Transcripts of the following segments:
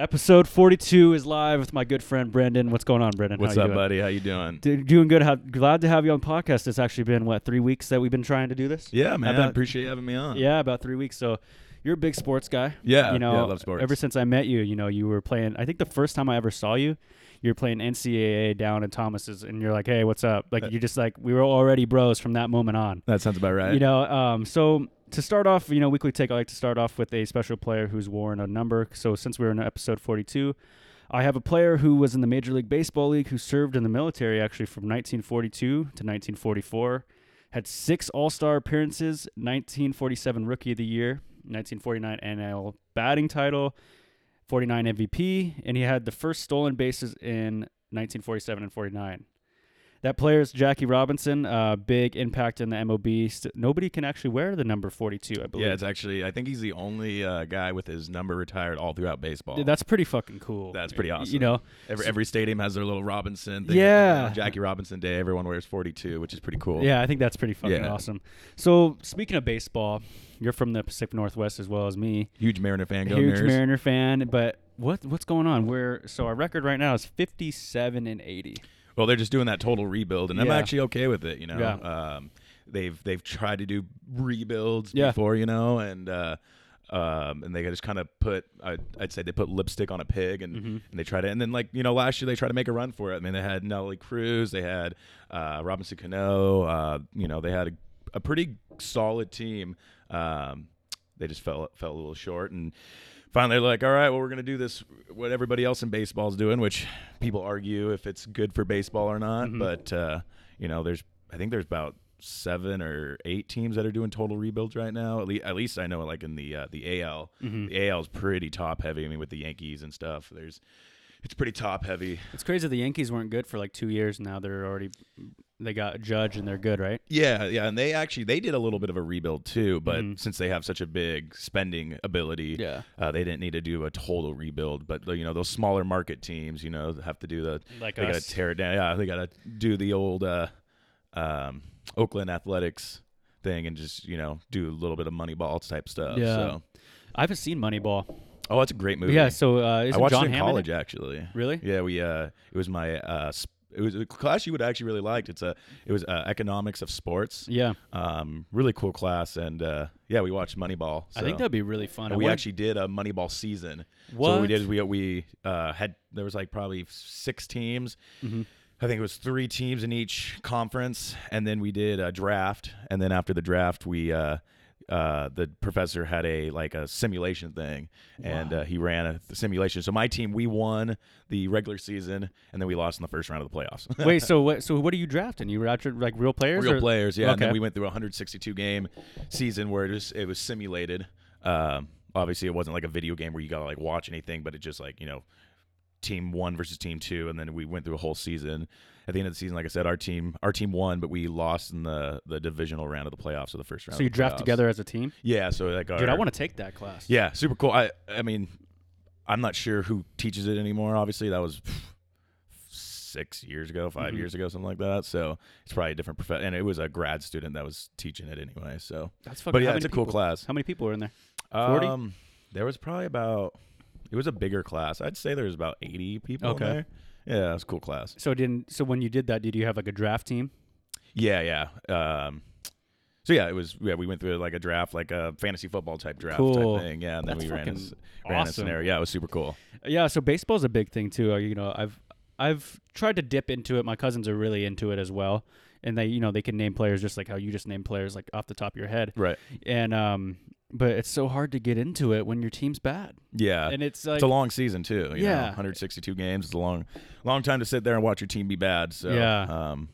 Episode 42 is live with my good friend Brendan. What's going on, Brendan? What's up, doing? buddy? How you doing? Do- doing good. How, glad to have you on podcast. It's actually been what three weeks that we've been trying to do this. Yeah, man. About- appreciate you having me on. Yeah, about three weeks. So you're a big sports guy. yeah, you know, yeah, I love sports. ever since I met you, you know, you were playing. I think the first time I ever saw you, you were playing NCAA down in Thomas's, and you're like, "Hey, what's up?" Like Uh, you just like we were already bros from that moment on. that sounds about right. You know, um, so to start off, you know, weekly take, I like to start off with a special player who's worn a number. So since we're in episode 42, I have a player who was in the Major League Baseball League who served in the military actually from 1942 to 1944, had six All Star appearances, 1947 Rookie of the Year, 1949 NL batting title, 49 MVP, and he had the first stolen bases in 1947 and 49. That player is Jackie Robinson. Uh, big impact in the MLB. St- nobody can actually wear the number 42, I believe. yeah, it's actually. I think he's the only uh, guy with his number retired all throughout baseball. Yeah, That's pretty fucking cool. That's pretty awesome. You know, every every stadium has their little Robinson thing. Yeah. On Jackie Robinson Day, everyone wears 42, which is pretty cool. yeah, I think that's pretty fucking Yeah. awesome. So speaking of baseball, you're from the Pacific Northwest as well as me. Huge Mariner fan. Go Huge Mariners. Mariner fan, but what what's going on? We're so our record right now is 57 and 80. Well, they're just doing that total rebuild, and I'm Yeah. actually okay with it. You know, Yeah. um, they've they've tried to do rebuilds Yeah. before, you know, and uh, um, and they just kind of put I, I'd say they put lipstick on a pig, and, Mhm. and they try to, and then like you know, last year they tried to make a run for it. I mean, they had Nelly Cruz, they had uh, Robinson Cano, uh, you know, they had a, a pretty solid team. Um, they just fell fell a little short and finally like all right well we're going to do this what everybody else in baseball is doing which people argue if it's good for baseball or not Mhm. but uh, you know there's i think there's about seven or eight teams that are doing total rebuilds right now at, le- at least i know like in the uh, the al Mhm. the al is pretty top heavy i mean with the yankees and stuff there's it's pretty top heavy It's crazy the Yankees weren't good for like 2 years now. They're already they got a judge and they're good, right? Yeah, yeah, and they actually they did a little bit of a rebuild too, but Mhm. since they have such a big spending ability, Yeah. uh, they didn't need to do a total rebuild. But you know, those smaller market teams, you know, have to do the Like they got to tear it down. Yeah, they got to do the old uh, um, Oakland Athletics thing and just you know do a little bit of Moneyball type stuff. Yeah. So. I haven't seen Moneyball. Oh, that's a great movie. Yeah, so uh is I watched John it in Hamm in college actually. Really? Yeah, we uh, it was my uh, sp- it was a class you would actually really liked. It's a it was uh, economics of sports. Yeah. Um, really cool class, and uh, yeah, we watched Moneyball. I think that'd be really fun. and we actually did a Moneyball season. So what what we did is we we uh, had there was like probably six teams. Mhm. I think it was three teams in each conference, and then we did a draft. And then after the draft, we uh, the professor had a like a simulation thing, and Wow. uh, he ran a the simulation. So my team, we won the regular season, and then we lost in the first round of the playoffs. Wait, so what? So what are you drafting? You were after like real players? real or- players, yeah. And then we went through a 162 game season where it was it was simulated. Um, obviously, it wasn't like a video game where you gotta like watch anything, but it just like you know, team one versus team two, and then we went through a whole season. At the end of the season, like I said, our team our team won, but we lost in the the divisional round of the playoffs, or the first round. So you draft playoffs. together as a team? Yeah, so like our, Dude, I want to take that class. Yeah, super cool. I I mean, I'm not sure who teaches it anymore. Obviously, that was six years ago, 5 Mhm. years ago, something like that. So it's probably a different prof- and it was a grad student that was teaching it anyway. So, That's fucking. but yeah, it's a many cool class. How many people were in there? 40? Um, there was probably about. It was a bigger class. I'd say there was about 80 people Okay. there. Yeah, it was a cool class. So didn't so when you did that, did you have like a draft team? Yeah, yeah. Um, so yeah, it was. Yeah, we went through like a draft, like a fantasy football type draft Cool. type thing. Yeah, and then That's we ran a, s- ran a scenario. Yeah, it was super cool. Yeah, so baseball's a big thing too. Uh, You know, I've I've tried to dip into it. My cousins are really into it as well, and they you know they can name players just like how you just name players like off the top of your head. Right. And um, but it's so hard to get into it when your team's bad, Yeah. and it's like it's a long season too. You Yeah. know, 162 games. It's a long, long time to sit there and watch your team be bad. So Yeah. Um,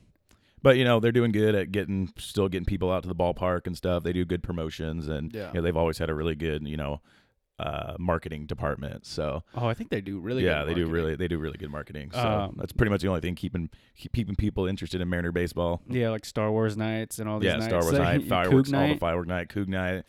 but you know they're doing good at getting, still getting people out to the ballpark and stuff. They do good promotions, and Yeah. you know, they've always had a really good, you know, uh, marketing department. So oh, I think they do really. yeah, good they do really, they do really good marketing. So Um, that's pretty much the only thing keeping keeping people interested in Mariner baseball. Yeah, like Star Wars nights and all these Yeah, nights. Star Wars Like, night, Coug fireworks, all the night. firework night, Coug night.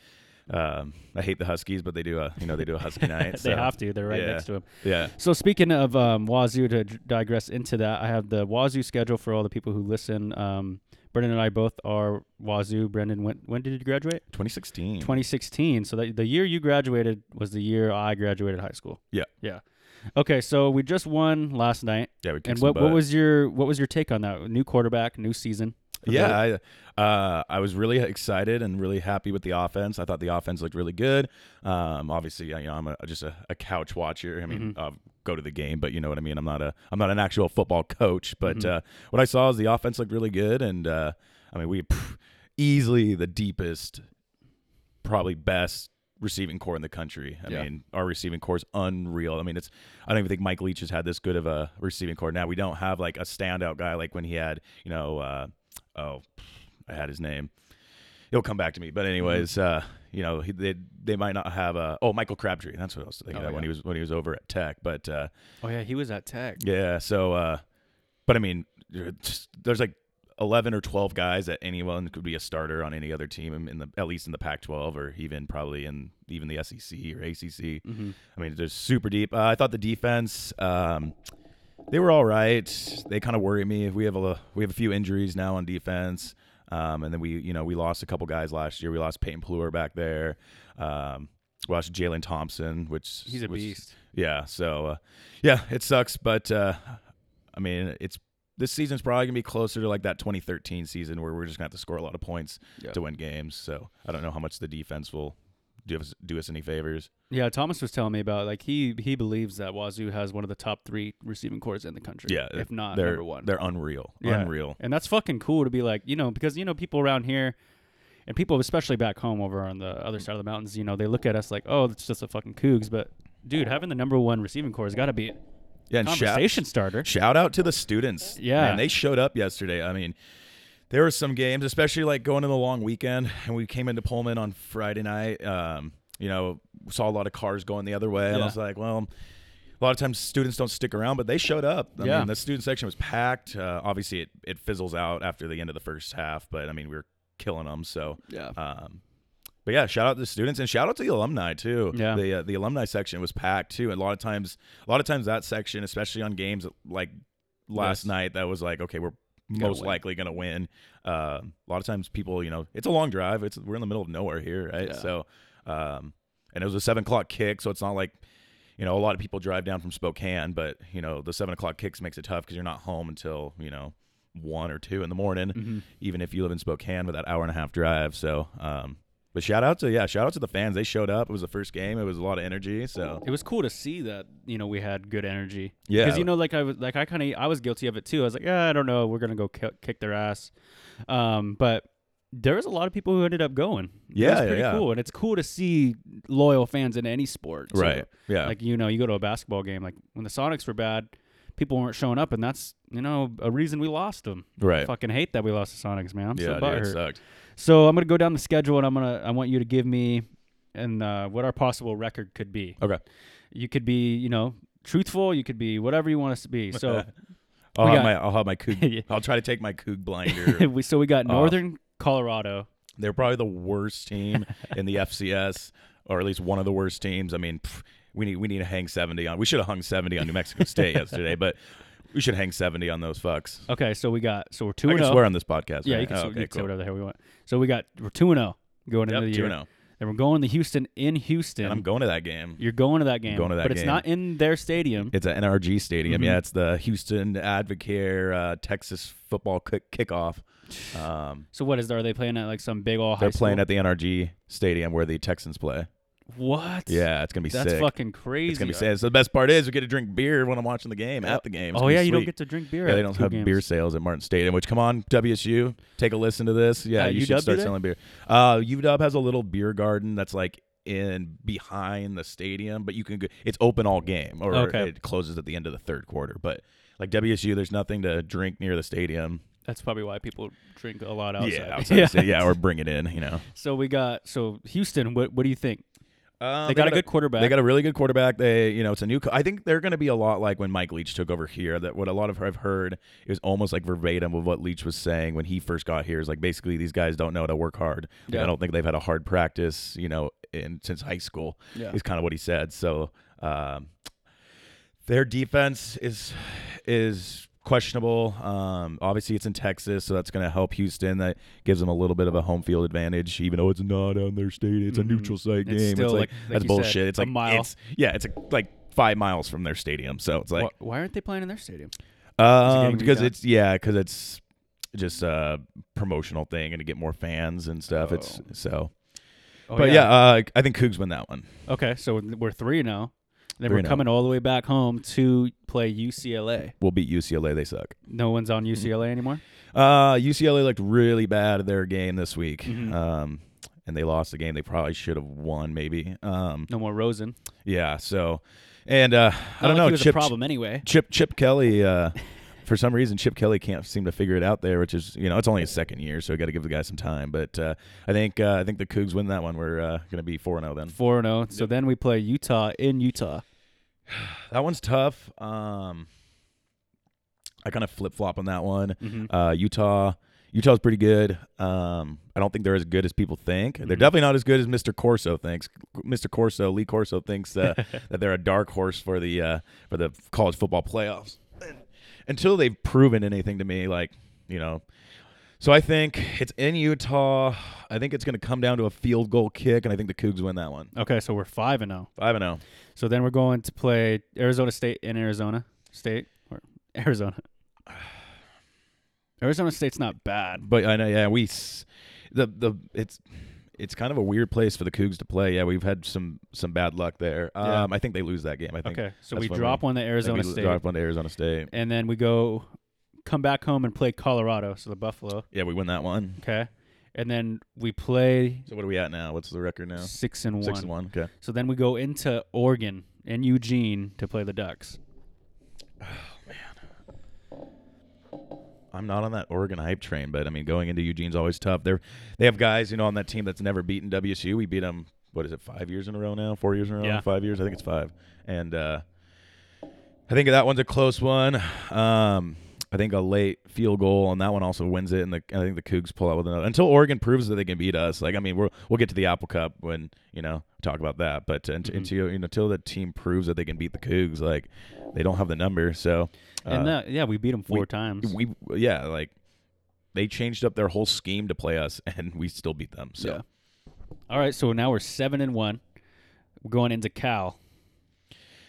Um, I hate the Huskies, but they do a, you know, they do a Husky night. they so, have to. They're right yeah. next to him. Yeah. So speaking of um, Wazoo, to d- digress into that, I have the Wazoo schedule for all the people who listen. Um, Brendan and I both are Wazoo. Brendan, when when did you graduate? 2016. 2016. So that the year you graduated was the year I graduated high school. Yeah. Yeah. Okay, so we just won last night. Yeah, we kicked And what, what was your what was your take on that? New quarterback, new season. Yeah, I, uh, I was really excited and really happy with the offense. I thought the offense looked really good. Um, obviously, you know, I'm a, just a, a couch watcher. I mean, Mhm. I'll go to the game, but you know what I mean. I'm not a I'm not an actual football coach. But Mhm. uh, what I saw is the offense looked really good, and uh, I mean, we pff, easily the deepest, probably best receiving corps in the country. I Yeah. mean, our receiving corps is unreal. I mean, it's I don't even think Mike Leach has had this good of a receiving corps. Now we don't have like a standout guy like when he had, you know, uh, oh, I had his name. He'll come back to me. But anyways, Mm-hmm. uh, you know, he, they they might not have a oh Michael Crabtree. That's what I was thinking Oh, of when he was when he was over at Tech. But uh, Oh yeah, he was at Tech. yeah, so uh, but I mean, just- there's like eleven or twelve guys that anyone could be a starter on any other team in- the at least in the Pac-12 or even probably in even the SEC or ACC. hmm I mean, they're super deep. Uh, I thought the defense, um, they were all right. They kind of worry me. We have a we have a few injuries now on defense, um, and then we you know we lost a couple guys last year. We lost Peyton Pelluer back there. Um, we lost Jalen Thompson, which He's a beast. Yeah. So uh, yeah, it sucks, but uh, I mean, it's this season's probably gonna be closer to like that 2013 season where we're just gonna have to score a lot of points Yeah. to win games. So I don't know how much the defense will do us do us any favors. Yeah, Thomas was telling me about like he he believes that Wazoo has one of the top three receiving corps in the country. Yeah, if not they're number one. They're unreal. Yeah. Unreal. And that's fucking cool to be like, you know, because you know people around here, and people especially back home over on the other side of the mountains, you know, they look at us like, oh, it's just a fucking Cougs. But dude, having the number one receiving corps has got to be a Yeah, and shout, conversation starter. shout out to the students. Yeah. and they showed up yesterday. I mean, there were some games, especially like going into the long weekend, and we came into Pullman on Friday night. Um, you know, saw a lot of cars going the other way, and Yeah. I was like, well. A lot of times students don't stick around, but they showed up. I Yeah. mean, the student section was packed. Uh, obviously, it, it fizzles out after the end of the first half, but I mean, we were killing them. So, Yeah. Um, but yeah, shout out to the students and shout out to the alumni too. Yeah. the uh, the alumni section was packed too. And a lot of times, a lot of times that section, especially on games like last Yes. night, that was like, okay, we're most win. likely gonna win. Uh, a lot of times, people, you know, it's a long drive. It's we're in the middle of nowhere here, right? Yeah. So, um, and it was a seven o'clock kick, so it's not like. You know, a lot of people drive down from Spokane, but you know the seven o'clock kicks makes it tough because you're not home until you know one or two in the morning hmm even if you live in Spokane with that hour and a half drive. So, um, but shout out to yeah, shout out to the fans. They showed up. It was the first game. It was a lot of energy. So It was cool to see that you know we had good energy. Yeah. because you know, like I was like I kind of I was guilty of it too. I was like, yeah, I don't know, we're gonna go ki- kick their ass, um, but there was a lot of people who ended up going. Yeah, yeah, pretty yeah. cool, and it's cool to see loyal fans in any sport. So, right, yeah, Like you know, you go to a basketball game. Like when the Sonics were bad, people weren't showing up, and that's you know a reason we lost them. right. Fucking hate that we lost the Sonics, man. I'm yeah, so dude, it sucked. So I'm gonna go down the schedule, and I'm gonna I want you to give me and uh, what our possible record could be. Okay. You could be, you know, truthful. You could be whatever you want us to be. So, I'll have got- my I'll have my Coug. Yeah. I'll try to take my Coug blinder. we, so we got. Northern Colorado. They're probably the worst team in the FCS, or at least one of the worst teams. I mean, pff, we need we need to hang seventy on. We should have hung seventy on New Mexico State yesterday, but we should hang seventy on those fucks. Okay, so we got so we're two I and can zero. swear on this podcast. Yeah, right? you can, Oh, okay, you can say whatever the hell we want. So we got we're two and zero going into Yep, the two year, and zero. and we're going to Houston in Houston. And I'm going to that game. You're going to that game, going to that but it's not in their stadium. It's an NRG stadium. Mhm. Yeah, it's the Houston Advocare uh, Texas football kick- kickoff. Um, so what is there? Are they playing at like some big old high they're playing at the NRG stadium where the Texans play. What? Yeah, it's gonna be that's sick. fucking crazy. It's gonna be sick. So the best part is we get to drink beer when I'm watching the game at the game. It's Oh gonna be yeah, you don't sweet. get to drink beer. Yeah, at they don't two have games. beer sales at Martin Stadium. Which come on, WSU, take a listen to this. Yeah, Uh, you UW should start selling beer. Uh, UW has a little beer garden that's like in behind the stadium, but you can go. It's open all game, or Okay. it closes at the end of the third quarter. But like WSU, there's nothing to drink near the stadium. That's probably why people drink a lot outside. Yeah, outside the yeah, or bring it in. You know, So we got so Houston. What what do you think? Um, they got a good quarterback. They got a really good quarterback. They, you know, it's a new. Co- I think they're going to be a lot like when Mike Leach took over here. That what a lot of I've heard is almost like verbatim of what Leach was saying when he first got here. Is like basically these guys don't know how to work hard. Yeah. I don't think they've had a hard practice, you know, in since high school. yeah. Is kind of what he said. So, um, their defense is is questionable. Um, obviously, it's in Texas, so that's going to help Houston. That gives them a little bit of a home field advantage, even though it's not on their state. It's Mhm. a neutral site It's game. still it's like- like, like that's you said, bullshit. it's like mile. It's, yeah, it's a, like five miles from their stadium. So it's like Wh- why aren't they playing in their stadium? um, getting because it's yeah, because it's just a promotional thing and to get more fans and stuff. It's Oh. so. Oh, but yeah, uh, I think Cougs win that one. Okay, so we're three now. Then we're coming all the way back home to play UCLA. We'll beat UCLA. They suck. No one's on UCLA anymore. Uh, UCLA looked really bad at their game this week. Mhm. Um, and they lost the game they probably should have won. Maybe. Um, No more Rosen. yeah. So, and uh, I don't like know. Chip, a problem anyway. Chip Chip Kelly. Uh, for some reason, Chip Kelly can't seem to figure it out there, which is you know it's only his second year, so we got to give the guy some time. But uh, I think uh, I think the Cougs win that one. We're uh, going to be four zero then. Four zero. So then we play Utah in Utah. That one's tough. Um, I kind of flip flop on that one. Mhm. Uh, Utah, Utah's pretty good. Um, I don't think they're as good as people think. They're Mhm. definitely not as good as Mr. Corso thinks. Mr. Corso, Lee Corso thinks uh, that they're a dark horse for the uh, for the college football playoffs. Until they've proven anything to me, like you know. So I think it's in Utah. I think it's going to come down to a field goal kick, and I think the Cougs win that one. Okay, so we're five and zero. Five and oh. zero. So then we're going to play Arizona State in Arizona State or Arizona. Arizona State's not bad. But I know, yeah, we the the it's it's kind of a weird place for the Cougs to play. Yeah, we've had some some bad luck there. Yeah. Um, I think they lose that game. I think. Okay, so we drop one to Arizona we State, drop one to Arizona State. and then we go come back home and play Colorado. So the Buffalo. Yeah, we win that one. Okay, and then we play So what are we at now? What's the record now? six and one. Six and one. Okay. So then we go into Oregon and Eugene to play the Ducks. I'm not on that Oregon hype train, but I mean, going into Eugene's always tough. They're they have guys, you know, on that team that's never beaten WSU. We beat them. What is it? Five years in a row now? Four years in a row? Yeah. Five years? I think it's five. And uh, I think that one's a close one. Um, I think a late field goal on that one also wins it, and the, I think the Cougs pull out with another. Until Oregon proves that they can beat us, like I mean, we'll we'll get to the Apple Cup when you know talk about that. But unt- Mhm. until you know, until the team proves that they can beat the Cougs, like they don't have the number. So and uh, that, yeah, we beat them four we- times. we yeah like they changed up their whole scheme to play us and we still beat them so Yeah. All right, so now we're seven and one. We're going into Cal.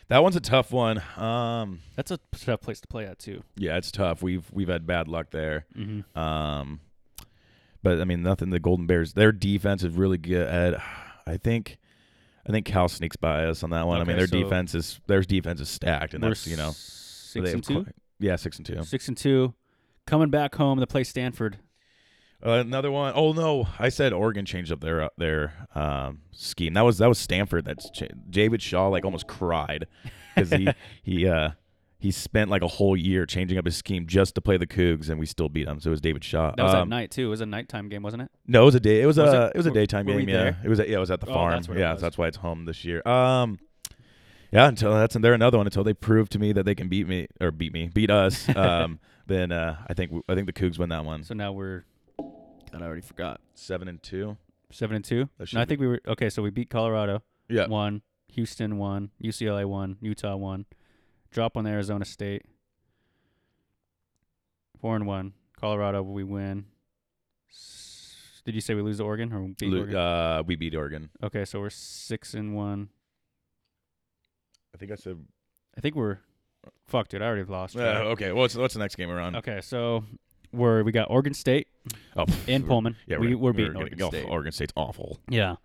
that one's a tough one um That's a tough place to play at too. yeah it's tough we've we've had bad luck there Mm-hmm. um but i mean nothing the golden bears their defense is really good i think i think cal sneaks by us on that one i mean their so- defense is their defense is stacked and that's you know six and two. yeah six and two Six and two. Coming back home to play Stanford. Uh, another one oh no, I said Oregon changed up their uh, their um, scheme. That was that was Stanford. That's cha- David Shaw like almost cried because he he uh, he spent like a whole year changing up his scheme just to play the Cougs, and we still beat them. So it was David Shaw. That was at Um, night too. It was a nighttime game, wasn't it? No, it was a day. It was, Was a it? it was a daytime were we game. Yeah, there? it was. A, yeah, it was at the Oh, farm. yeah, so that's why it's home this year. Um, yeah, until that's and they're another one until they prove to me that they can beat me or beat me, beat us. um, then uh, I think I think the Cougs win that one. So now we're. God, I already forgot. Seven and two. Seven and two. No, I think we were okay. So we beat Colorado. Yeah. One. Houston one. UCLA one. Utah one. Drop on Arizona State. Four and one. Colorado we win. S- Did you say we lose to Oregon or we beat Lu- Oregon? Uh, we beat Oregon. okay, so we're six and one. I think I said. I think we're. Fuck, dude, I already lost. Uh, track. okay, what's what's the next game we're on? Okay, so we're we got Oregon State Oh, in we're- Pullman. Yeah, we, we're, we're beating gonna Oregon State. Oregon State's awful. Yeah.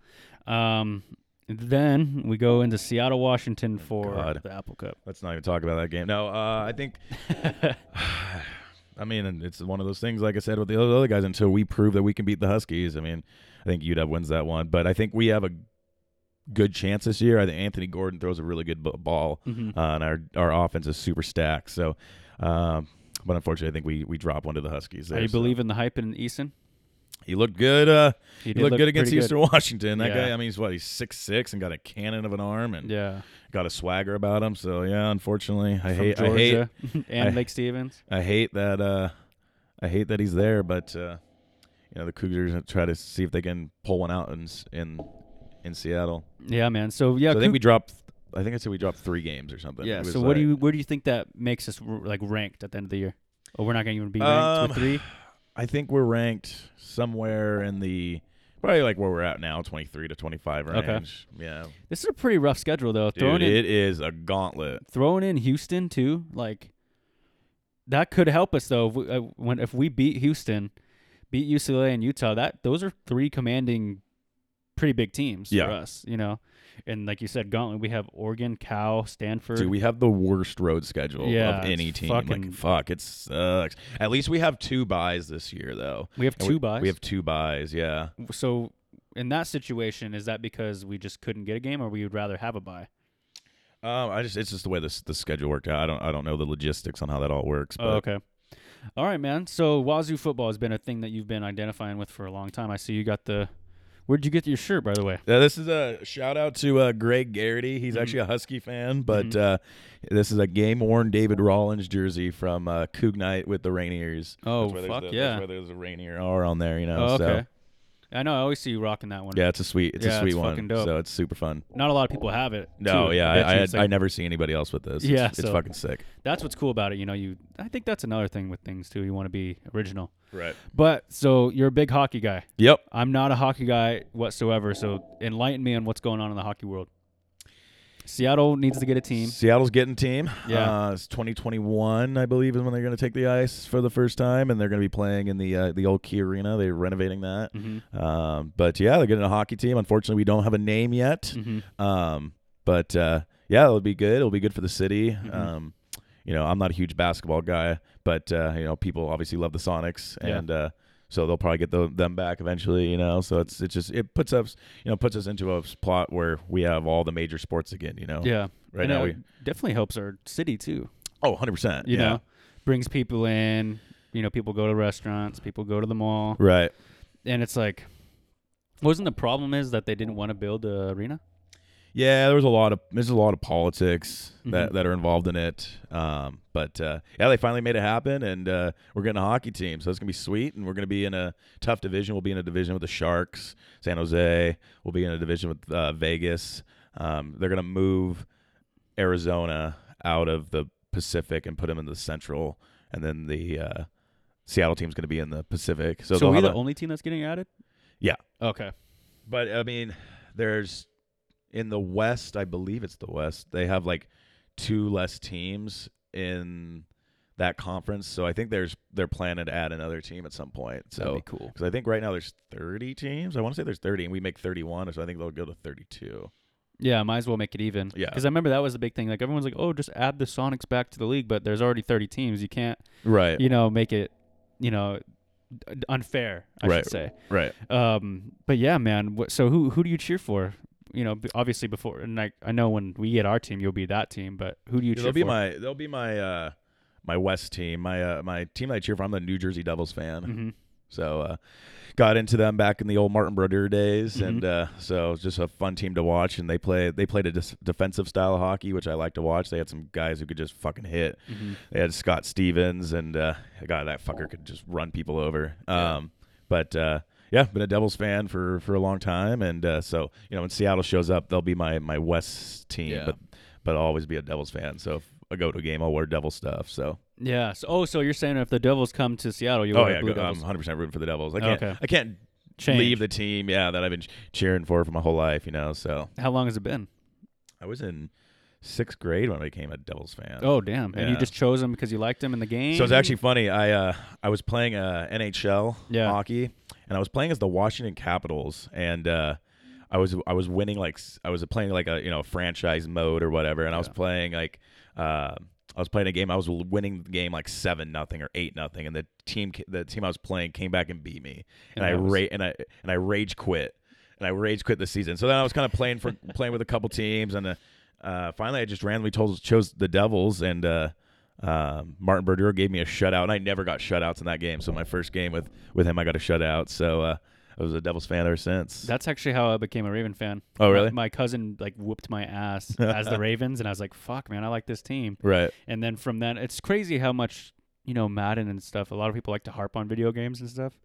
Um. Then we go into Seattle, Washington for God. the Apple Cup. Let's not even talk about that game. No, uh, I think. I mean, it's one of those things. Like I said with the other guys, until we prove that we can beat the Huskies. I mean, I think UW wins that one, but I think we have a good chance this year. I think Anthony Gordon throws a really good ball, Mhm. uh, and our our offense is super stacked. So, um, but unfortunately, I think we we drop one to the Huskies. There, Are you so. believe in the hype in Eason? He looked good? Uh, He, He looked look good against Eastern Washington. That Yeah. guy, I mean, he's what? He's six six and got a cannon of an arm and Yeah. got a swagger about him. So yeah, unfortunately, I From hate, I hate, Georgia and I- Lake Stevens. I hate that. Uh, I hate that he's there. But uh, you know, the Cougars try to see if they can pull one out in in in Seattle. Yeah, man. So yeah, so I think Coug- we dropped. I think I said we dropped three games or something. yeah. So what do you where do you think that makes us r- like ranked at the end of the year? Oh, we're not going to even be ranked Um, with three? I think we're ranked somewhere in the probably like where we're at now, 23 to 25 range. Okay. Yeah. This is a pretty rough schedule, though. Dude, throwing in it is a gauntlet. throwing in Houston too, like that could help us though. If we, uh, when if we beat Houston, beat UCLA and Utah, that those are three commanding, pretty big teams Yeah. for us. You know, and like you said, Gauntlet, we have Oregon, Cal, Stanford. Dude, we have the worst road schedule Yeah, of any team. fucking- like, fuck, it sucks. At least we have two buys this year, though. we have And two we, buys. We have two buys, yeah. so in that situation, is that because we just couldn't get a game, or we would rather have a buy? Um, I just it's just the way this the schedule worked out. I don't I don't know the logistics on how that all works. But Oh, okay. All right, man. So Wazoo football has been a thing that you've been identifying with for a long time. I see you got the. Where'd you get your shirt, by the way? Yeah, this is a shout out to uh, Greg Garrity. He's Mhm. actually a Husky fan, but Mhm. uh, this is a game worn David Rollins jersey from uh, Coug Night with the Rainiers. Oh, fuck the, yeah. That's where there's a Rainier R on there, you know. Oh, so- okay. I know. I always see you rocking that one. yeah, it's a sweet, it's Yeah, a sweet it's one. dope. So it's super fun. Not a lot of people have it. No, too. yeah, bet I I, you had, it's I never see anybody else with this. It's, Yeah, it's so- fucking sick. That's what's cool about it. You know, you. I think that's another thing with things too. You want to be original. Right. But so you're a big hockey guy. Yep. I'm not a hockey guy whatsoever. So enlighten me on what's going on in the hockey world. Seattle needs to get a team. Seattle's getting team. Yeah. Uh, it's 2021, I believe, is when they're going to take the ice for the first time, and they're going to be playing in the uh, the old Key Arena. They're renovating that. hmm Um, but yeah, they're getting a hockey team. Unfortunately, we don't have a name yet. hmm Um, but uh, yeah, it'll be good. It'll be good for the city. Mhm. Um, you know, I'm not a huge basketball guy, but uh, you know, people obviously love the Sonics, Yeah. and uh, so they'll probably get the, them back eventually. You know, so it's it just it puts us you know puts us into a spot where we have all the major sports again. You know, Yeah. right and now it we definitely helps our city too. oh 100 percent. You yeah. know, brings people in. You know, people go to restaurants. People go to the mall, right. and it's like, wasn't the problem is that they didn't want to build a arena? Yeah, there was a lot of there's a lot of politics Mhm. that, that are involved in it. Um, but uh, yeah, they finally made it happen, and uh, we're getting a hockey team, so it's gonna be sweet. And we're gonna be in a tough division. We'll be in a division with the Sharks, San Jose. We'll be in a division with uh, Vegas. Um, they're gonna move Arizona out of the Pacific and put them in the Central, and then the uh, Seattle team's gonna be in the Pacific. So, So, they'll we the a- only team that's getting added? Yeah. Okay. But I mean, there's in the West, I believe it's the West. They have like two less teams in that conference, so I think there's they're planning to add another team at some point. That'd So be cool. because I think right now there's 30 teams. I want to say there's 30, and we make 31, so I think they'll go to 32. Yeah, might as well make it even. Yeah. Because I remember that was the big thing. Like everyone's like, "Oh, just add the Sonics back to the league," but there's already 30 teams. You can't, Right. you know, make it, you know, unfair. I Right. should say. Right. Um, but yeah, man. So who who do you cheer for? You know, obviously before, and I I know when we get our team, you'll be that team. But who do you They'll be for? my they'll be my uh my West team. My uh my team that I cheer for. I'm the New Jersey Devils fan. hmm So uh, got into them back in the old Martin Brodeur days, Mhm. and uh, so it's just a fun team to watch. And they play they played a dis- defensive style of hockey, which I like to watch. They had some guys who could just fucking hit. hmm They had Scott Stevens, and uh, God, that fucker could just run people over. Um, but uh, yeah, been a Devils fan for for a long time, and uh, so you know when Seattle shows up, they'll be my my West team, Yeah. but but I'll always be a Devils fan. So if I go to a game, I'll wear Devil stuff. So Yeah. So oh, so you're saying if the Devils come to Seattle, you oh yeah, go- I'm 100 percent rooting for the Devils. I can't Okay. I can't Change. leave the team, yeah, that I've been cheering for for my whole life, you know. So How long has it been? I was in sixth grade when I became a Devils fan. Oh damn! And you just chose him because you liked him in the game. So it's actually funny. I uh, I was playing uh, NHL Yeah. hockey, and I was playing as the Washington Capitals, and uh, I was I was winning like I was playing like a you know franchise mode or whatever, and I was Yeah. playing like uh, I was playing a game. I was winning the game like seven nothing or eight nothing, and the team the team I was playing came back and beat me, and, And I ra- and I and I rage quit, and I rage quit the season. So then I was kind of playing for playing with a couple teams, and uh, uh, finally I just randomly told, chose the Devils, and uh, um, Martin Brodeur gave me a shutout, and I never got shutouts in that game. So my first game with with him, I got a shutout. So uh, I was a Devils fan ever since. That's actually how I became a Raven fan. Oh, My- really? My, cousin like whooped my ass as the Ravens, and I was like, "Fuck, man, I like this team." right. And then from then, it's crazy how much you know Madden and stuff. A lot of people like to harp on video games and stuff,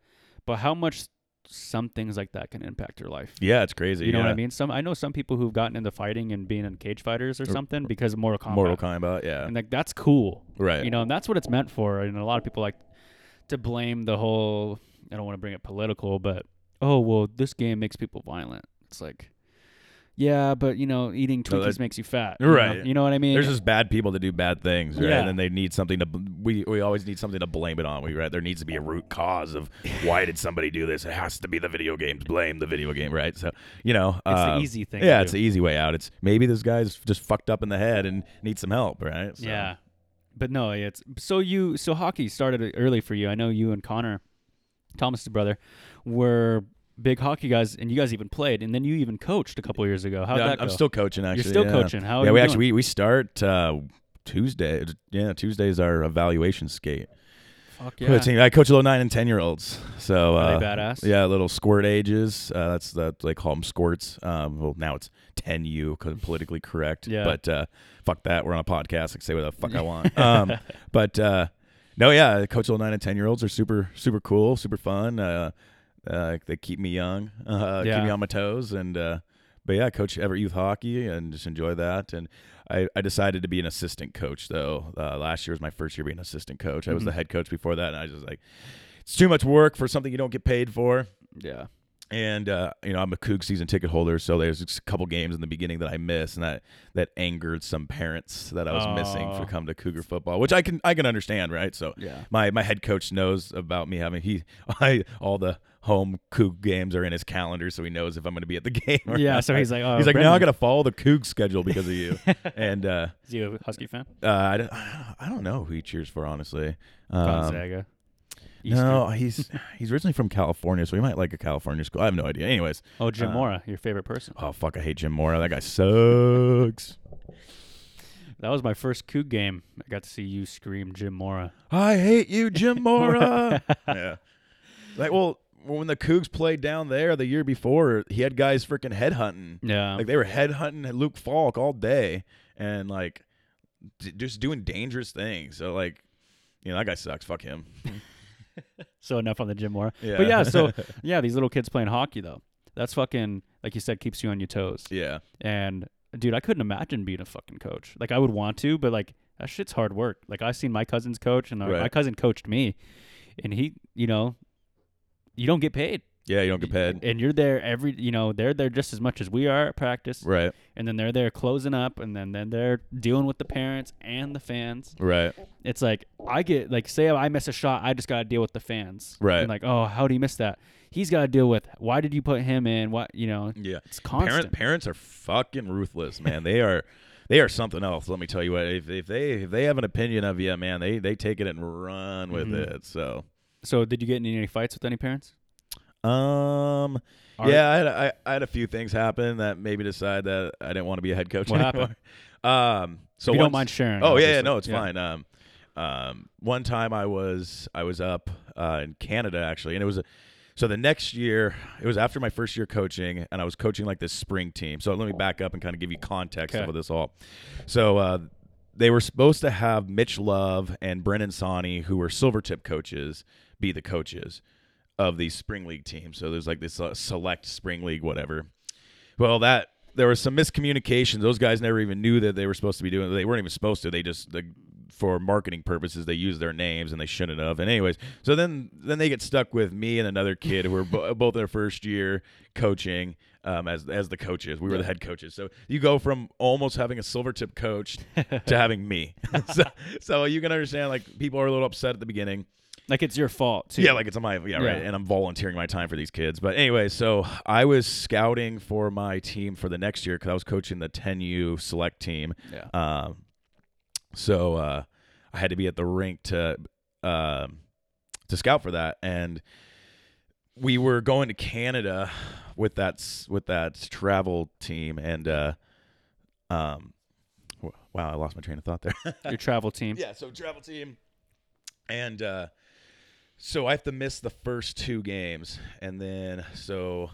but how much some things like that can impact your life. Yeah, it's crazy. You know what. I mean? Some I know some people who've gotten into fighting and being in cage fighters or Or- something because of Mortal Kombat. Mortal Kombat, yeah. And like that's cool. right. You know, and that's what it's meant for. And a lot of people like to blame the whole I don't want to bring it political, but oh well this game makes people violent. It's like yeah, but you know, eating Twinkies that- makes you fat. you know? Right. You know what I mean? There's just bad people that do bad things, right? Yeah. And then they need something to. We we always need something to blame it on. We right? There needs to be a root cause of why did somebody do this? It has to be the video games. Blame the video game, right? So you know, It's the um, easy thing to Yeah, it's do. the easy way out. It's maybe this guy's just fucked up in the head and needs some help, right? So, Yeah. But no, it's so you so hockey started early for you. I know you and Connor, Thomas's brother, were big hockey guys, and you guys even played, and then you even coached a couple years ago. How'd Yeah, that I'm, go? Still coaching. Actually, You're still yeah. coaching. How? yeah, we actually doing? we, we start uh, Tuesday. Yeah, Tuesday is our evaluation skate. Fuck yeah. team. I coach a little nine and ten year olds. So uh, badass? Yeah, little squirt ages. Uh, that's that they call them squirts. Um, well, now it's 10U because politically correct. Yeah. But uh, fuck that. We're on a podcast. I can say what the fuck I want. Um, but uh, no, yeah, coach little nine and ten year olds are super super cool, super fun. Uh, they keep me young, uh, keep me on my toes, and uh, but yeah, coach Everett Youth Hockey and just enjoy that. And I, I decided to be an assistant coach though. Uh, last year was my first year being an assistant coach. I was the head coach before that, and I was just like, it's too much work for something you don't get paid for. yeah. And uh, you know, I'm a Coug season ticket holder, so there's just a couple games in the beginning that I missed, and that that angered some parents that I was missing for come to Cougar football, which I can I can understand, right? So Yeah. my my head coach knows about me having he I, all the home Coug games are in his calendar, so he knows if I'm going to be at the game. Yeah. not. So he's like, oh, he's like, now I got to follow the Coug schedule because of you. and uh, Is he a Husky fan? uh, I don't I don't know who he cheers for, honestly. Um, Gonzaga. Eastern. no, he's he's originally from California, so he might like a California school. I have no idea. Anyways, Oh, Jim uh, Mora, your favorite person. oh fuck, I hate Jim Mora. That guy sucks. That was my first Coug game. I got to see you scream Jim Mora. I hate you, Jim Mora. yeah. Like, well, when the Cougs played down there the year before, he had guys freaking headhunting. Yeah. Like they were headhunting Luke Falk all day and like d- just doing dangerous things. So like, you know, that guy sucks. Fuck him. so enough on the Jim Mora. Yeah. But yeah, so yeah, these little kids playing hockey though. That's fucking like you said, keeps you on your toes. yeah. And dude, I couldn't imagine being a fucking coach. Like I would want to, but like that shit's hard work. Like I seen my cousins coach, and our- my cousin coached me, and he, you know, you don't get paid, Yeah, you don't get paid. and you're there every, you know, they're there just as much as we are at practice, Right. and then they're there closing up, and then then they're dealing with the parents and the fans. Right. It's like I get like say I miss a shot, I just gotta deal with the fans. Right. And like, oh, how do you miss that? He's got to deal with why did you put him in? What you know? Yeah. It's constant. Parent, parents are fucking ruthless, man. they are they are something else. Let me tell you what. If, if they if they have an opinion of you, man, they they take it and run with Mhm. it. So, So did you get in any fights with any parents? um, Are- yeah, I had, I, I had a few things happen that made me decide that I didn't want to be a head coach What anymore. Um, so if you don't once- mind sharing. Oh yeah, yeah, obviously. no, it's fine. Um, um, one time I was I was up uh, in Canada actually, and it was a, so the next year it was after my first year coaching, and I was coaching like this spring team. So let me back up and kind of give you context Okay. of this all. So uh, they were supposed to have Mitch Love and Brennan Sawney, who were Silvertip coaches, be the coaches of these spring league teams. So there's like this uh, select spring league whatever. Well, that there was some miscommunications. Those guys never even knew that they were supposed to be doing. They weren't even supposed to. They just the, for marketing purposes they used their names and they shouldn't have. And anyways, so then then they get stuck with me and another kid who were bo- both their first year coaching um, as as the coaches. We were the head coaches. So you go from almost having a silver tip coach to having me. so so you can understand like people are a little upset at the beginning. Like it's your fault too. Yeah, like it's on my yeah, right. Yeah. And I'm volunteering my time for these kids. But anyway, so I was scouting for my team for the next year because I was coaching the 10U select team. yeah. Um, so uh, I had to be at the rink to um, to scout for that, and we were going to Canada with that with that travel team, and uh, um, wow, I lost my train of thought there. Your travel team. Yeah, so travel team, and uh, so I have to miss the first two games, and then so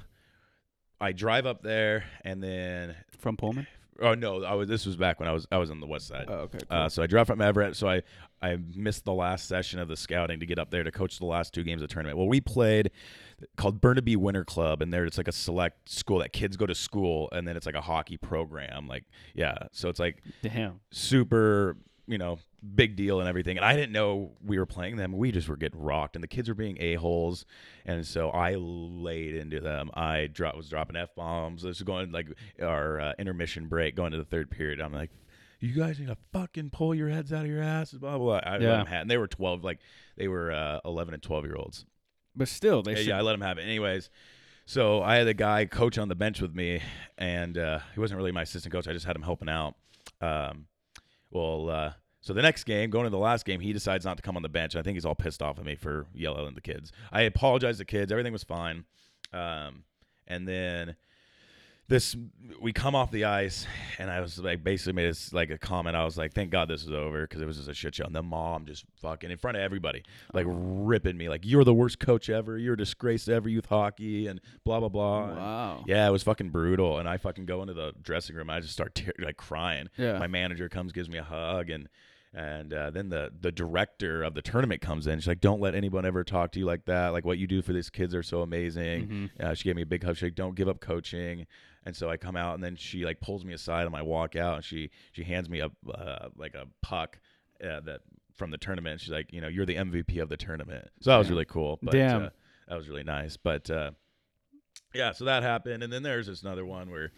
I drive up there, and then From Pullman. Oh no, I was. This was back when I was I was on the west side. Oh, okay. Uh, so I dropped from Everett. So I I missed the last session of the scouting to get up there to coach the last two games of the tournament. Well, we played called Burnaby Winter Club, and there it's like a select school that kids go to school, and then it's like a hockey program. Like yeah, so it's like Damn. super you know big deal and everything and i didn't know we were playing them we just were getting rocked and the kids were being a-holes and so i laid into them i dro- was dropping f-bombs this was going like our uh, intermission break going to the third period i'm like you guys need to fucking pull your heads out of your asses blah blah, blah. I let Yeah. them have, and they were 12 like they were uh, 11 and 12 year olds But still, they yeah, should. yeah, I let them have it. Anyways, so I had a guy coach on the bench with me, and uh, he wasn't really my assistant coach. I just had him helping out. Um, well, uh, so the next game, going to the last game, he decides not to come on the bench. I think he's all pissed off at me for yelling at the kids. I apologized to the kids. Everything was fine. Um, and then this we come off the ice and i was like basically made this like a comment i was like thank god this is over because it was just a shit show and the mom just fucking in front of everybody like ripping me like you're the worst coach ever you're a disgrace to ever youth hockey and blah blah blah And, Wow. yeah it was fucking brutal and i fucking go into the dressing room and i just start tear- like crying Yeah. my manager comes gives me a hug and and uh, then the the director of the tournament comes in. She's like, "Don't let anyone ever talk to you like that. Like what you do for these kids are so amazing." Mhm. Uh, she gave me a big hug. She's like, "Don't give up coaching." And so I come out, and then she like pulls me aside on my walk out, and she she hands me a uh, like a puck uh, that from the tournament. She's like, "You know, you're the MVP of the tournament." So that was really cool. But, Damn. Uh, that was really nice. But uh, yeah, so that happened, and then there's this another one where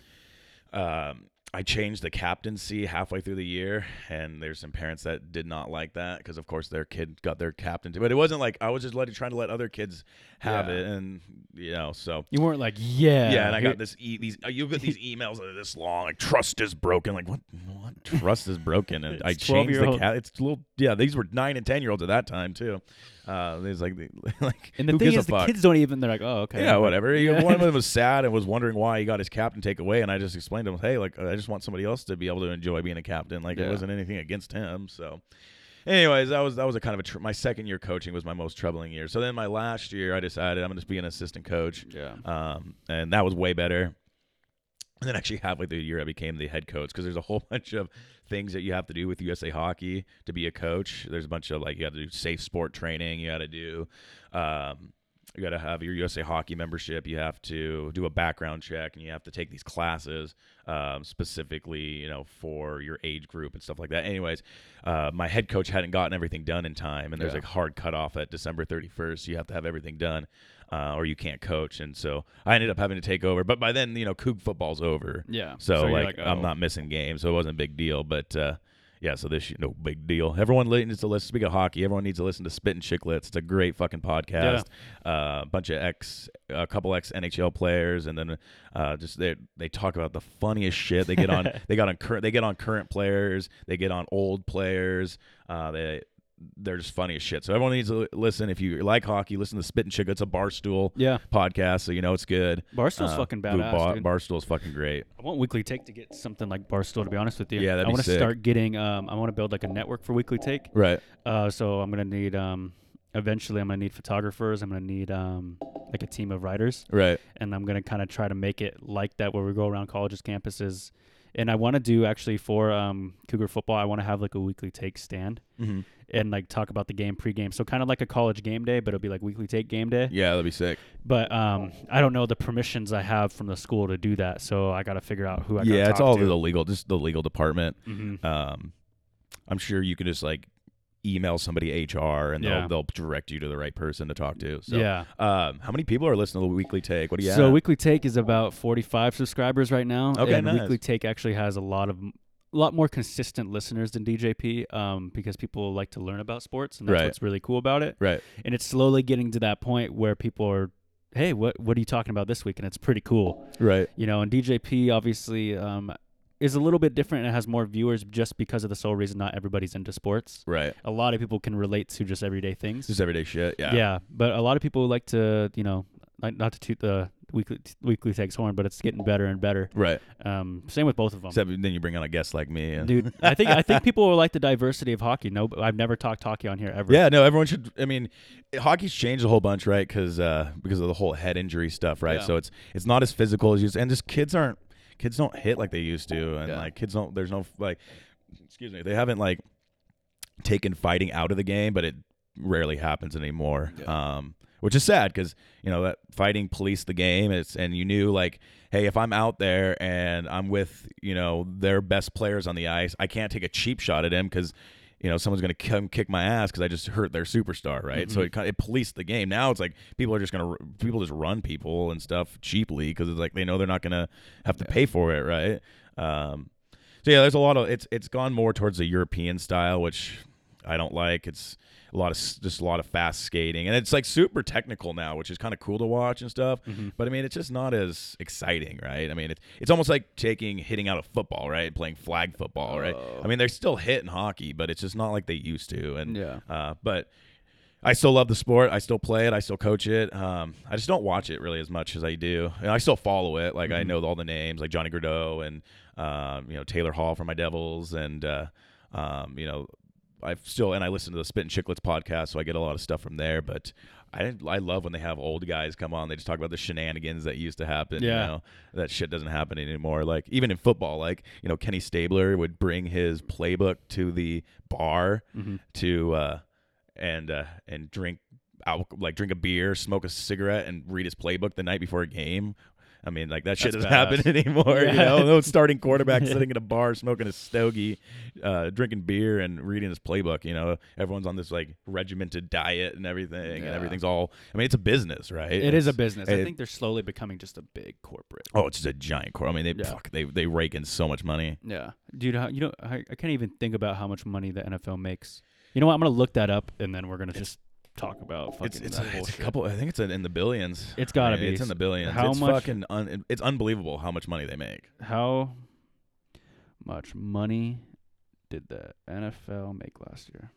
um, I changed the captaincy halfway through the year, and there's some parents that did not like that because, of course, their kid got their captaincy. But it wasn't like I was just letting trying to let other kids have Yeah. it, and you know, so You weren't like, yeah. yeah, and I got this e- these uh, you get these emails that are this long like trust is broken like what what trust is broken and I changed the 12-year-old. cat it's a little yeah these were nine and ten year olds at that time too uh there's like like And the thing is, the fuck? kids don't even. They're like, oh, okay. yeah, whatever. Yeah. One of them was sad and was wondering why he got his captain take away, and I just explained to him, "Hey, like I just want somebody else to be able to enjoy being a captain. Like it wasn't anything against him." So, anyways, that was that was a kind of a tr- my second year coaching was my most troubling year. So then my last year, I decided I'm gonna just be an assistant coach, Yeah. um, and that was way better. And then actually halfway through the year, I became the head coach because there's a whole bunch of things that you have to do with USA Hockey to be a coach. There's a bunch of like you got to do safe sport training. You got to do, um, you got to have your USA Hockey membership. You have to do a background check, and you have to take these classes um, specifically, you know, for your age group and stuff like that. Anyways, uh, my head coach hadn't gotten everything done in time, and there's Yeah. like hard cutoff at December 31st. You have to have everything done uh, or you can't coach. And so I ended up having to take over. But by then, you know, Coug football's over. Yeah. So, you're like, like, I'm oh. not missing games, so it wasn't a big deal. But uh, yeah, so this no big deal. Everyone needs to listen. Speak of hockey, everyone needs to listen to Spit and Chicklets. It's a great fucking podcast. Uh, a bunch of ex, a couple ex NHL players, and then uh, just they they talk about the funniest shit. They get on they got on current they get on current players. They get on old players. Uh, they they're just funny as shit. So everyone needs to listen. If you like hockey, listen to Spit and Chick. It's a barstool Yeah. podcast, so you know it's good. Barstool's Uh, fucking Boot badass. Bar- dude. Barstool's fucking great. I want Weekly Take to get something like Barstool. To be honest with you, Yeah, that'd I want to start getting. Um, I want to build like a network for Weekly Take. Right. Uh, so I'm gonna need. Um, eventually, I'm gonna need photographers. I'm gonna need um, like a team of writers, Right. and I'm gonna kind of try to make it like that, where we go around colleges, campuses, and I want to do actually for um, Cougar football. I want to have like a Weekly Take stand Mm-hmm. And like talk about the game pregame. So kind of like a college game day, but it'll be like Weekly Take game day. Yeah, that'd be sick. But um, I don't know the permissions I have from the school to do that, so I got to figure out who I. yeah, it's all to. the legal, just the legal department. Mhm. Um, I'm sure you can just like email somebody HR and Yeah. they'll they'll direct you to the right person to talk to. So, yeah. Um, how many people are listening to the Weekly Take? What do you have? So have? Weekly Take is about 45 subscribers right now. Okay, and nice. Weekly Take actually has a lot of a lot more consistent listeners than DJP um, because people like to learn about sports and that's Right. what's really cool about it. right. And it's slowly getting to that point where people are, hey, what what are you talking about this week? And it's pretty cool, Right. you know. And DJP obviously um, is a little bit different and has more viewers just because of the sole reason not everybody's into sports. Right. A lot of people can relate to just everyday things. Just everyday shit. Yeah. Yeah, but a lot of people like to, you know, like not to toot the weekly weekly takes horn, but it's getting better and better. Right. Um, same with both of them. Except then you bring on a guest like me. And Dude, I think I think people will like the diversity of hockey. No, I've never talked hockey on here ever. Yeah, no, everyone should. I mean, hockey's changed a whole bunch, right? Because uh, because of the whole head injury stuff, right? Yeah. So it's it's not as physical as you and just kids aren't kids don't hit like they used to, and Yeah. like kids don't. There's no like, excuse me, they haven't like taken fighting out of the game, but it rarely happens anymore. Um, which is sad because you know that fighting policed the game. It's and you knew like, hey, if I'm out there and I'm with you know their best players on the ice, I can't take a cheap shot at him because you know someone's gonna come kick my ass because I just hurt their superstar, right? So it it policed the game. Now it's like people are just gonna people just run people and stuff cheaply because it's like they know they're not gonna have to pay for it, right? Um, so yeah, there's a lot of it's it's gone more towards the European style, which I don't like. It's a lot of just a lot of fast skating, and it's like super technical now, which is kind of cool to watch and stuff. But I mean, it's just not as exciting, right? I mean, it, it's almost like taking hitting out of football, right? Playing flag football, right? I mean, they're still hitting hockey, but it's just not like they used to. And Yeah. uh, but I still love the sport. I still play it. I still coach it. Um, I just don't watch it really as much as I do. And I still follow it. Like I know all the names, like Johnny Gaudreau and um, you know Taylor Hall from my Devils, and uh, um, you know I still and I listen to the Spittin' Chiclets podcast, so I get a lot of stuff from there. But I I love when they have old guys come on. They just talk about the shenanigans that used to happen. Yeah. You know, that shit doesn't happen anymore. Like even in football, like you know Kenny Stabler would bring his playbook to the bar to uh, and uh, and drink al- like drink a beer, smoke a cigarette, and read his playbook the night before a game. I mean, like that shit That's doesn't happen anymore. Yeah. You know, no starting quarterback sitting in a bar smoking a stogie, uh, drinking beer and reading his playbook. You know, everyone's on this like regimented diet and everything, and everything's all. I mean, it's a business, right? It is a It's- business. I think they're slowly becoming just a big corporate. Oh, it's just a giant core. I mean, they Yeah. fuck, they they rake in so much money. Yeah, dude. How, you know, I, I can't even think about how much money the NFL makes. You know what? I'm gonna look that up, and then we're gonna just talk about fucking It's it's that a, it's a couple. I think it's in the billions. It's gotta I mean, be. It's in the billions. How it's much- fucking. Un, it's unbelievable how much money they make. How much money did the NFL make last year?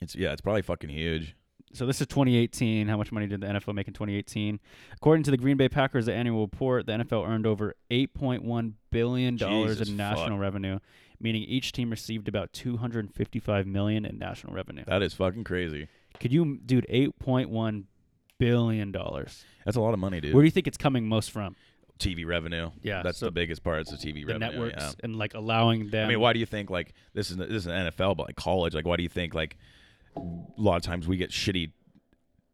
It's yeah. It's probably fucking huge. So this is 2018. How much money did the NFL make in 2018? According to the Green Bay Packers annual report, the NFL earned over 8.1 billion dollars in national revenue, meaning each team received about 255 million in national revenue. That is fucking crazy. Could you, dude? 8.1 billion dollars. That's a lot of money, dude. Where do you think it's coming most from? TV revenue. Yeah, that's so the biggest part. It's the TV the revenue. networks yeah. and like allowing them. I mean, why do you think like this is this is an NFL, but like college? Like, why do you think like a lot of times we get shitty,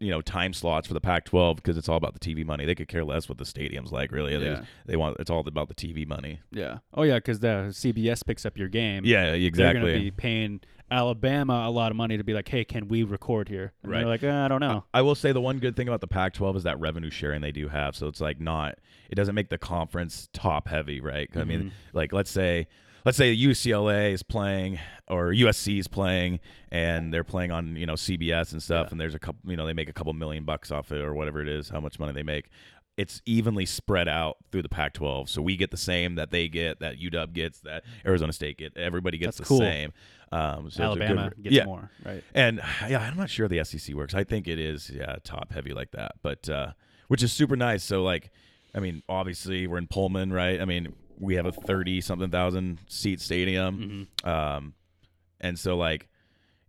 you know, time slots for the Pac-12 because it's all about the TV money. They could care less what the stadium's like. Really, they, Yeah. they want it's all about the TV money. Yeah. Oh yeah, because the CBS picks up your game. Yeah, exactly. They're going to be paying Alabama a lot of money to be like, hey, can we record here? And Right. They're like, uh, I don't know. I will say the one good thing about the Pac-12 is that revenue sharing they do have. So it's like not it doesn't make the conference top heavy, right? 'Cause I mean, Mhm. like let's say let's say UCLA is playing or USC is playing and they're playing on, you know, CBS and stuff Yeah. and there's a couple, you know, they make a couple million bucks off it or whatever it is, how much money they make. It's evenly spread out through the Pac-12. So we get the same that they get, that UW gets, that Arizona State get. Everybody gets That's the cool. same. Um, so it's a good- Alabama gets yeah, more, right? and yeah, I'm not sure the SEC works. I think it is yeah top heavy like that, but uh, which is super nice. So like, I mean, obviously we're in Pullman, right? I mean, we have a thirty something thousand seat stadium, Mm-hmm. um, and so like.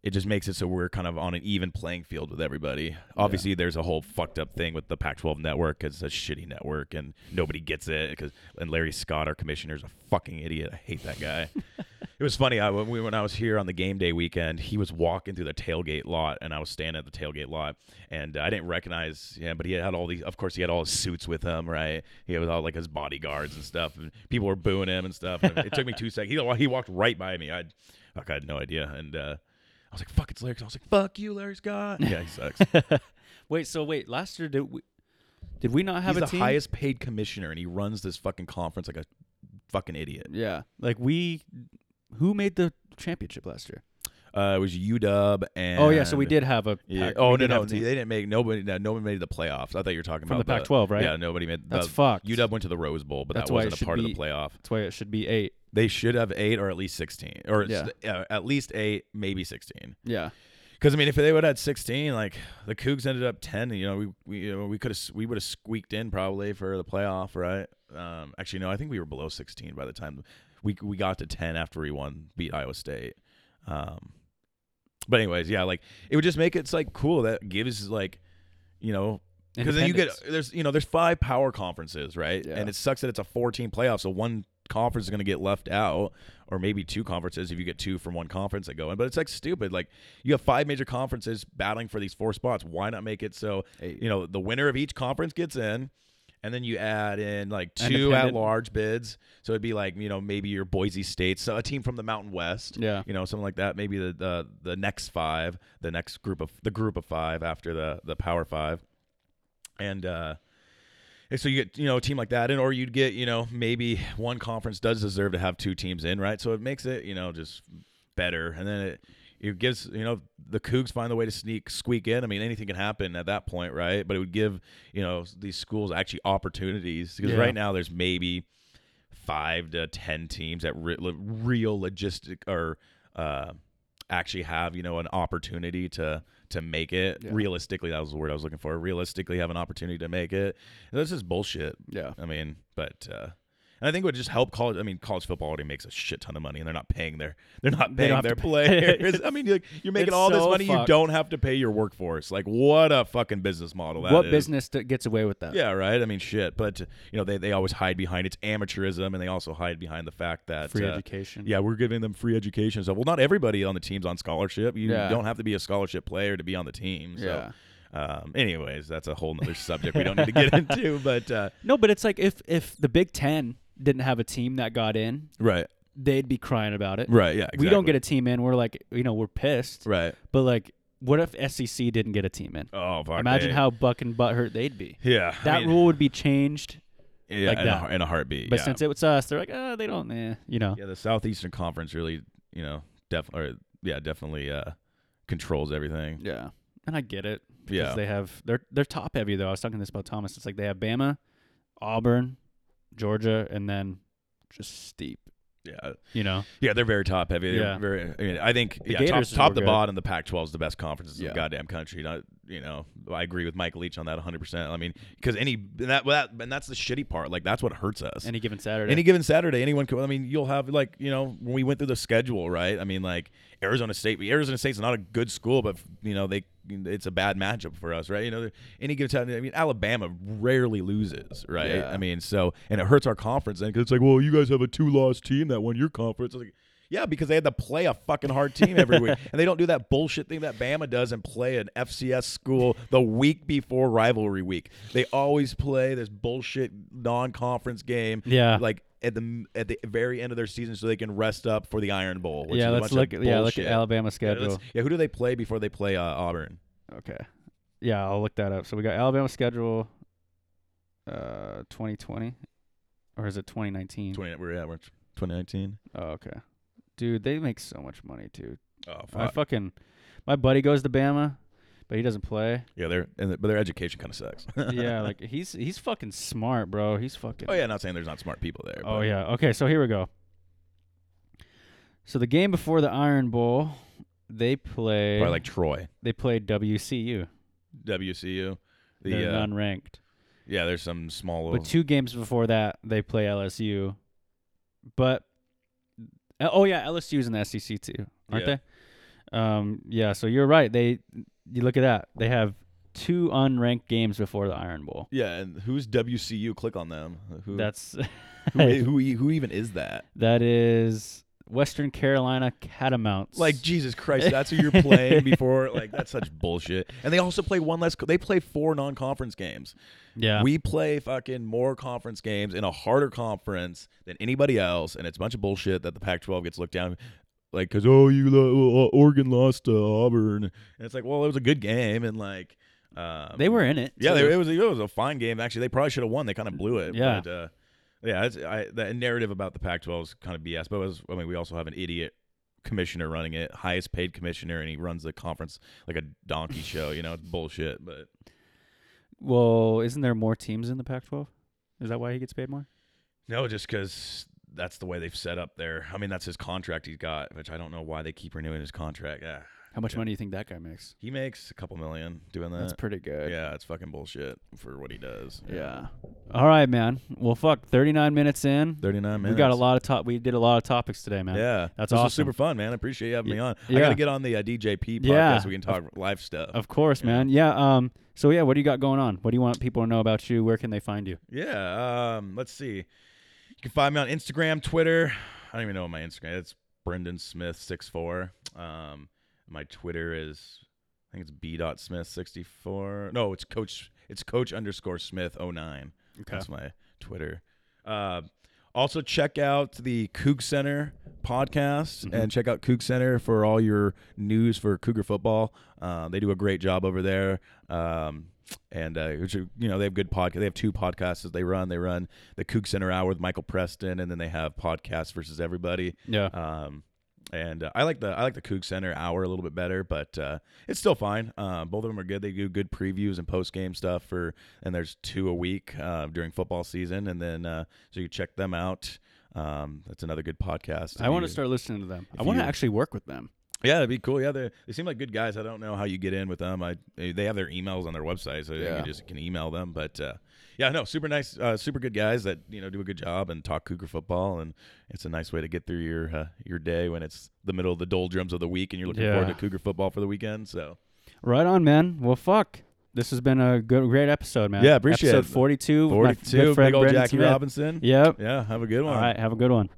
It just makes it so we're kind of on an even playing field with everybody. Obviously, there's a whole fucked up thing with the Pac-12 network. 'cause It's a shitty network, and nobody gets it. Because and Larry Scott, our commissioner, is a fucking idiot. I hate that guy. It was funny. I when, we, when I was here on the game day weekend, he was walking through the tailgate lot, and I was standing at the tailgate lot, and I didn't recognize him. But he had all these. Of course, he had all his suits with him, right? He had all like his bodyguards and stuff, and people were booing him and stuff. And it took me two seconds. He, he walked right by me. I, fuck, I had no idea, and uh, I was like, "Fuck, it's Larry." Scott." I was like, "Fuck you, Larry Scott." Yeah, he sucks. Wait, so wait, last year did we did we not have He's a the team? highest paid commissioner, and he runs this fucking conference like a fucking idiot. Yeah, like we, who made the championship last year? Uh, it was UW and oh yeah, so we did have a. Yeah. Pac- Oh we no did no, have a they team. didn't make nobody. No, nobody made the playoffs. I thought you were talking From the about Pac-12, right? Yeah, nobody made. That's the, fucked. UW went to the Rose Bowl, but That's that why it wasn't a should part of the playoff. That's why it should be eight. They should have eight or at least sixteen, or Yeah. s- uh, at least eight, maybe sixteen. Yeah, Because I mean, if they would have had sixteen, like the Cougs ended up ten, you know, we we you know, we could have we would have squeaked in probably for the playoff, right? Um, actually, no, I think we were below sixteen by the time we we got to ten after we won beat Iowa State. Um, but anyways, yeah, like it would just make it it's like cool that gives like you know because then you get there's you know there's five power conferences right Yeah. and it sucks that it's a 14 playoff so one conference is going to get left out or maybe two conferences if you get two from one conference that go in but it's like stupid like you have five major conferences battling for these four spots why not make it so Eight. you know the winner of each conference gets in and then you add in like two at large bids. So it'd be like you know maybe your boise state so a team from the mountain west Yeah. you know something like that. Maybe the, the the next five the next group of the group of five after the the power five. And uh so you get you know a team like that and or you'd get you know maybe one conference does deserve to have two teams in right? So it makes it you know just better. And then it it gives you know the Cougs find a way to sneak squeak in. I mean anything can happen at that point, right? But it would give you know these schools actually opportunities because Yeah. right now there's maybe five to ten teams that re- real logistic or uh, actually have you know an opportunity to to make it Yeah. realistically. That was the word I was looking for. Realistically, have an opportunity to make it. And this is bullshit. Yeah. I mean, but uh, and I think it would just help college. I mean, college football already makes a shit ton of money, and they're not paying their they're not paying their players. I mean, you're, you're making It's all this so money. You don't have to pay your workforce. Like, what a fucking business model that what is. business that gets away with that? Yeah, right. I mean, shit. But you know, they they always hide behind it's amateurism, and they also hide behind the fact that Free uh, education. yeah, we're giving them free education. So, well, not everybody on the team's on scholarship. You Yeah. don't have to be a scholarship player to be on the team. So, Yeah. um, anyways, that's a whole nother subject we don't need to get into. But uh, No, but it's like if if the Big Ten didn't have a team that got in, right, they'd be crying about it. right, yeah. Exactly. We don't get a team in. We're like, you know, we're pissed. right. But like, what if SEC didn't get a team in? Oh, fuck. Imagine they- how buck and butthurt they'd be. Yeah, I That mean, rule would be changed. yeah, like in, that. A, in a heartbeat. But yeah. since it was us, they're like, oh, they don't, eh, you know. yeah, the Southeastern Conference really, you know, def or yeah, definitely uh, controls everything. Yeah. And I get it. Because Yeah. they have they're they're top heavy though. I was talking this about Thomas. It's like they have Bama, Auburn, Georgia, and then just steep. Yeah, You know? yeah, they're very top heavy. They're Yeah. very. I mean, I think The yeah, top, Gators top were to good. bottom, the Pac-12 is the best conferences in Yeah. the goddamn country. Not, you know, I agree with Mike Leach on that 100. percent I mean, because any that, that and that's the shitty part. Like that's what hurts us. Any given Saturday. Any given Saturday, anyone could. I mean, you'll have like you know when we went through the schedule, right? I mean, like Arizona State. Arizona State's not a good school, but you know they it's a bad matchup for us, right? You know, any given time. I mean, Alabama rarely loses, right? Yeah. I mean, so and it hurts our conference, and it's like, well, you guys have a two-loss team that won your conference. I was like, yeah, because they had to play a fucking hard team every week, and they don't do that bullshit thing that Bama does and play an FCS school the week before rivalry week. They always play this bullshit non-conference game, Yeah. like at the at the very end of their season, so they can rest up for the Iron Bowl. Which yeah, is a let's look at yeah, look at. Alabama Yeah, schedule. let's- yeah, who do they play before they play uh, Auburn? Okay. Yeah, I'll look that up. So we got Alabama schedule uh 2020 or is it 2019? Twenty. We're at we're 2019. Oh, okay. Dude, they make so much money too. Oh I fuck. fucking my buddy goes to Bama, but he doesn't play. yeah, they're and the, but their education kind of sucks. yeah, like he's he's fucking smart, bro. He's fucking oh yeah, not saying there's not smart people there. Oh but- yeah. Okay, so here we go. So the game before the Iron Bowl, they play Probably like Troy, they played WCU. WCU. The They're uh, unranked. yeah, there's some small. Little, But two games before that, they play LSU. But oh yeah, LSU's in the SEC too, aren't Yeah. they? Um, yeah. So you're right. They you look at that. They have two unranked games before the Iron Bowl. yeah, and who's WCU? Click on them. Who That's who, who who even is that? that is Western Carolina Catamounts. Like Jesus Christ, that's who you're playing before. Like that's such bullshit. And they also play one less. co- They play four non-conference games. yeah, We play fucking more conference games in a harder conference than anybody else, and it's a bunch of bullshit that the Pac-12 gets looked down. Like, cause oh, you lo- Oregon lost to Auburn, and it's like, well, it was a good game, and like, um, they were in it. Yeah, too. they, it was it was a fine game. Actually, they probably should have won. They kind of blew it. Yeah. But, uh, yeah. It's, I, the narrative about the Pac-12 is kind of BS. But it was, I mean, we also have an idiot commissioner running it, highest paid commissioner, and he runs the conference like a donkey show. You know, it's bullshit. But Well, isn't there more teams in the Pac-12? Is that why he gets paid more? no, just because that's the way they've set up there. I mean, that's his contract he's got, which I don't know why they keep renewing his contract. Yeah, How much Yeah. money do you think that guy makes? he makes a couple million doing that. That's pretty good. yeah, it's fucking bullshit for what he does. Yeah. All right, man. Well, fuck. Thirty-nine minutes in. thirty-nine minutes. We got a lot of top. We did a lot of topics today, man. Yeah, That's this was awesome. super fun, man. I appreciate you having Y- me on. I gotta get on the uh, DJP podcast Yeah. so we can talk live stuff. Of course, Yeah. man. Yeah. Um. So yeah, what do you got going on? What do you want people to know about you? Where can they find you? Yeah. Um, let's see. You can find me on Instagram, Twitter. I don't even know what my Instagram. It's Brendan Smith six four. Um, my Twitter is I think it's b dot smith sixty four. No, it's coach. It's coach underscore smith 09. That's my Twitter. Uh, also, check out the Coug Center podcast Mhm. and check out Coug Center for all your news for Cougar football. Uh, they do a great job over there. Um, and uh, which are- you know they have good podcast. They have two podcasts that they run. They run the Coug Center Hour with Michael Preston, and then they have podcast versus everybody. Yeah. Um, and uh, I like the I like the Coug Center hour a little bit better, but uh, it's still fine. Uh, both of them are good. They do good previews and post game stuff for, and there's two a week uh, during football season, and then uh, so you check them out. Um, that's another good podcast. I want to start listening to them. I want to actually work with them. Yeah, that'd be cool. Yeah, they they seem like good guys. I don't know how you get in with them. I they have their emails on their website, so Yeah. you just can email them. But uh, yeah, no, super nice, uh, super good guys that you know do a good job and talk Cougar football, and it's a nice way to get through your uh, your day when it's the middle of the doldrums of the week and you're looking forward to Cougar football for the weekend. So Right on, man. Well, fuck. This has been a good, great episode, man. Yeah, appreciate episode it. 42. good 42, friend big old Brendan Jackie Smith. Robinson. Yep. Yeah, have a good one. All right. Have a good one.